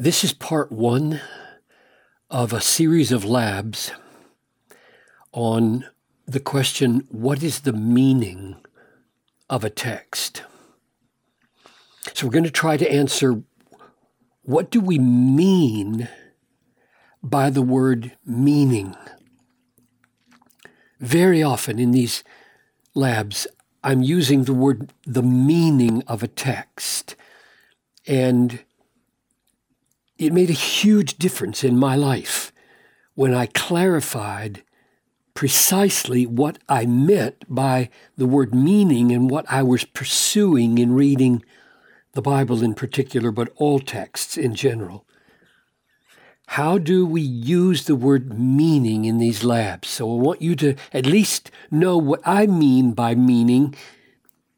This is part one of a series of labs on the question what is the meaning of a text? So we're going to try to answer what do we mean by the word meaning? Very often in these labs, I'm using the word the meaning of a text. And it made a huge difference in my life when I clarified precisely what I meant by the word meaning and what I was pursuing in reading the Bible in particular, but all texts in general. How do we use the word meaning in these labs? So I want you to at least know what I mean by meaning,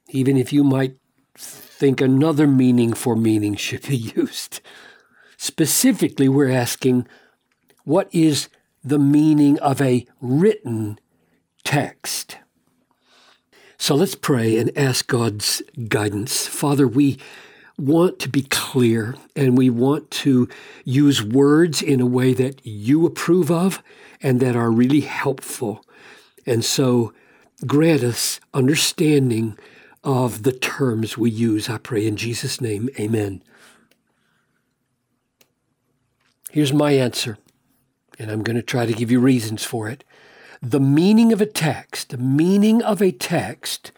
even if you might think another meaning for meaning should be used. Specifically, we're asking what is the meaning of a written text? So let's pray and ask God's guidance. Father, we want to be clear and we want to use words in a way that you approve of and that are really helpful. And so grant us understanding of the terms we use. I pray in Jesus' name, amen. Here's my answer, and I'm going to try to give you reasons for it. The meaning of a text, the meaning of a text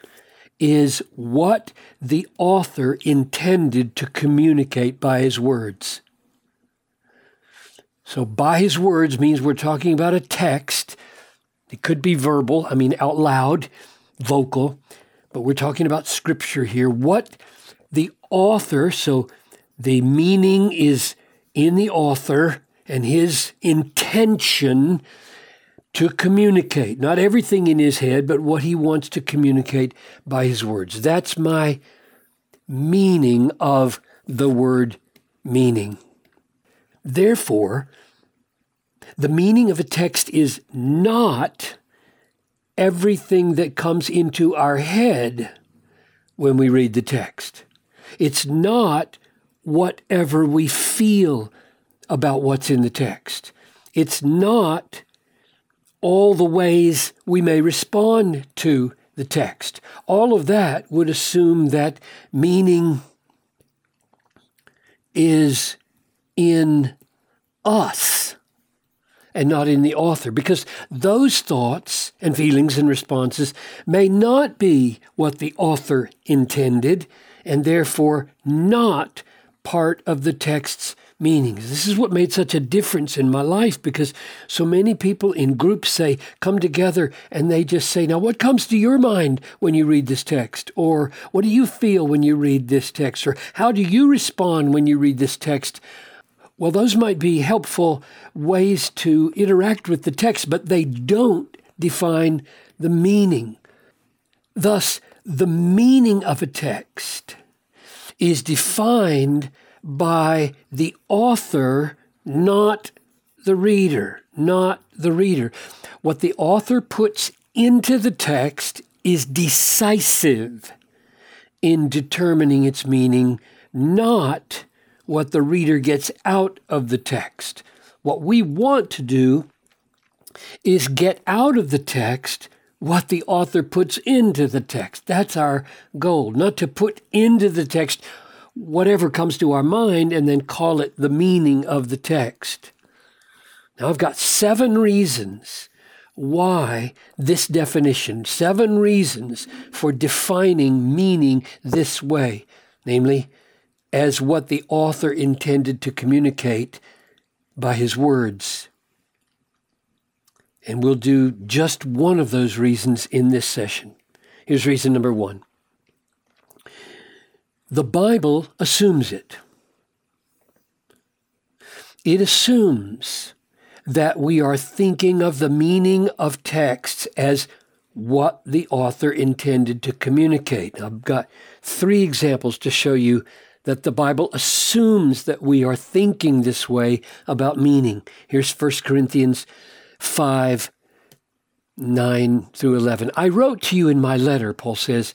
is what the author intended to communicate by his words. So, by his words means we're talking about a text. It could be verbal, I mean, out loud, vocal, but we're talking about scripture here. What the author, so the meaning is in the author and his intention to communicate. Not everything in his head, but what he wants to communicate by his words. That's my meaning of the word meaning. Therefore, the meaning of a text is not everything that comes into our head when we read the text. It's not whatever we feel about what's in the text. It's not all the ways we may respond to the text. All of that would assume that meaning is in us and not in the author, because those thoughts and feelings and responses may not be what the author intended, and therefore not part of the text's meanings. This is what made such a difference in my life because so many people in groups say, come together and they just say, Now, what comes to your mind when you read this text? Or what do you feel when you read this text? Or how do you respond when you read this text? Well, those might be helpful ways to interact with the text, but they don't define the meaning. Thus, the meaning of a text is defined by the author, not the reader, not the reader. What the author puts into the text is decisive in determining its meaning, not what the reader gets out of the text. What we want to do is get out of the text what the author puts into the text. That's our goal, not to put into the text whatever comes to our mind and then call it the meaning of the text. Now, I've got seven reasons why this definition, seven reasons for defining meaning this way, namely, as what the author intended to communicate by his words. And we'll do just one of those reasons in this session. Here's reason number one the Bible assumes it. It assumes that we are thinking of the meaning of texts as what the author intended to communicate. I've got three examples to show you that the Bible assumes that we are thinking this way about meaning. Here's 1 Corinthians 5 9 through 11. I wrote to you in my letter, Paul says,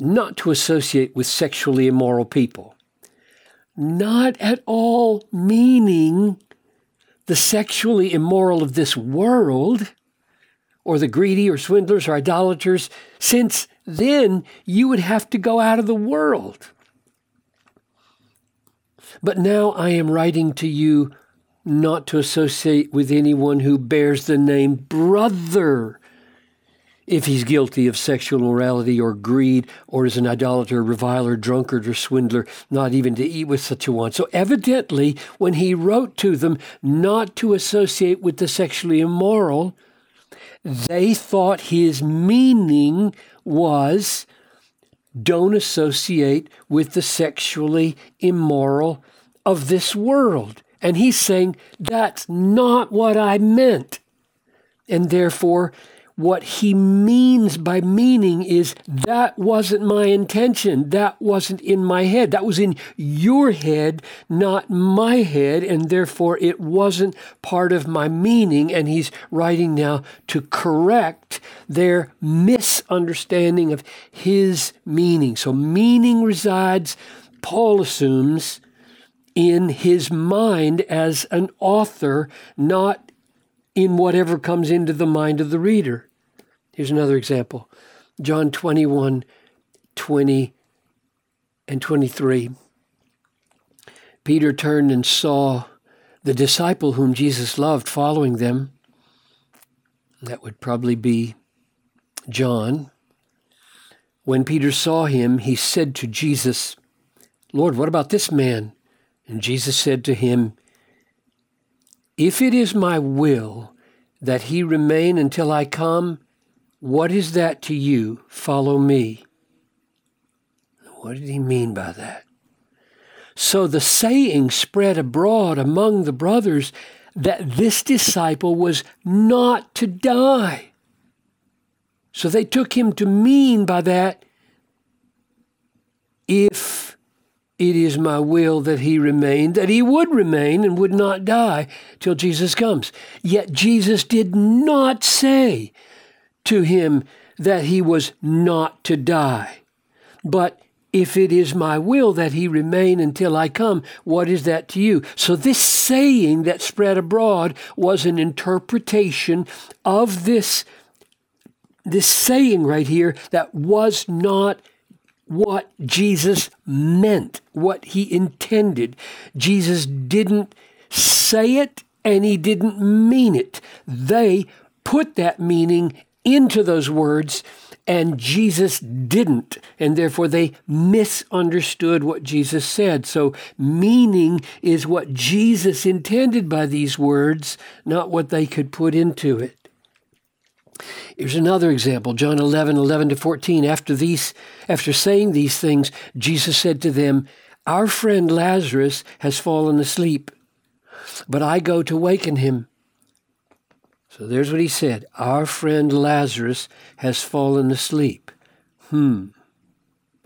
not to associate with sexually immoral people. not at all meaning the sexually immoral of this world or the greedy or swindlers or idolaters, since then you would have to go out of the world. But now I am writing to you not to associate with anyone who bears the name brother if he's guilty of sexual immorality or greed or is an idolater, reviler, drunkard, or swindler, not even to eat with such a one. So evidently, when he wrote to them not to associate with the sexually immoral, they thought his meaning was don't associate with the sexually immoral of this world. And he's saying, that's not what I meant. And therefore, what he means by meaning is that wasn't my intention. That wasn't in my head. That was in your head, not my head. And therefore, it wasn't part of my meaning. And he's writing now to correct their misunderstanding of his meaning. So, meaning resides, Paul assumes, in his mind as an author, not in whatever comes into the mind of the reader. Here's another example John 21 20 and 23. Peter turned and saw the disciple whom Jesus loved following them. That would probably be John. When Peter saw him, he said to Jesus, Lord, what about this man? And Jesus said to him, If it is my will that he remain until I come, what is that to you? Follow me. What did he mean by that? So the saying spread abroad among the brothers that this disciple was not to die. So they took him to mean by that, if it is my will that he remain, that he would remain and would not die till Jesus comes. Yet Jesus did not say to him that he was not to die. But if it is my will that he remain until I come, what is that to you? So, this saying that spread abroad was an interpretation of this, this saying right here that was not what Jesus meant, what he intended. Jesus didn't say it and he didn't mean it. They put that meaning into those words and Jesus didn't, and therefore they misunderstood what Jesus said. So, meaning is what Jesus intended by these words, not what they could put into it. Here's another example, John 11, 11 to 14. After these, after saying these things, Jesus said to them, Our friend Lazarus has fallen asleep, but I go to waken him. So there's what he said. Our friend Lazarus has fallen asleep. Hmm.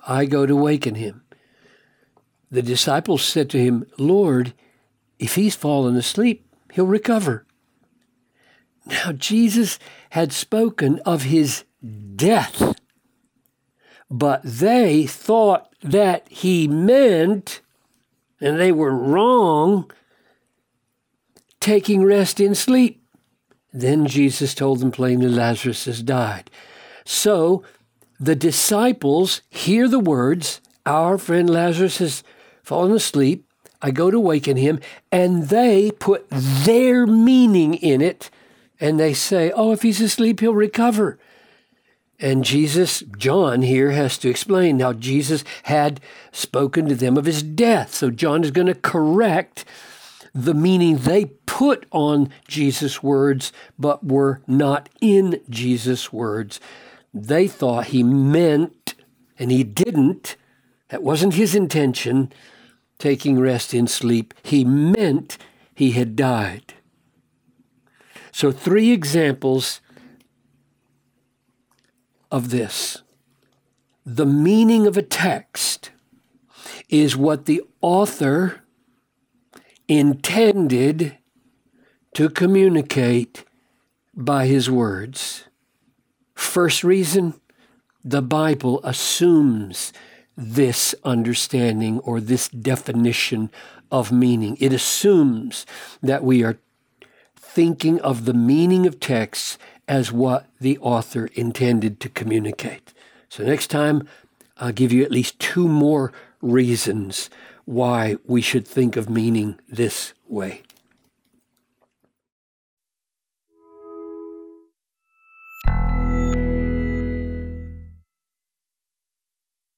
I go to waken him. The disciples said to him, Lord, if he's fallen asleep, he'll recover. Now, Jesus had spoken of his death, but they thought that he meant, and they were wrong, taking rest in sleep. Then Jesus told them plainly Lazarus has died. So the disciples hear the words, Our friend Lazarus has fallen asleep. I go to waken him, and they put their meaning in it and they say, oh, if he's asleep, he'll recover. And Jesus, John here has to explain. how Jesus had spoken to them of his death. So, John is going to correct the meaning they put on Jesus' words, but were not in Jesus' words. They thought he meant, and he didn't. That wasn't his intention, taking rest in sleep. He meant he had died. So, three examples of this. The meaning of a text is what the author intended to communicate by his words. First reason the Bible assumes this understanding or this definition of meaning. It assumes that we are thinking of the meaning of texts as what the author intended to communicate. So next time, I'll give you at least two more reasons why we should think of meaning this way.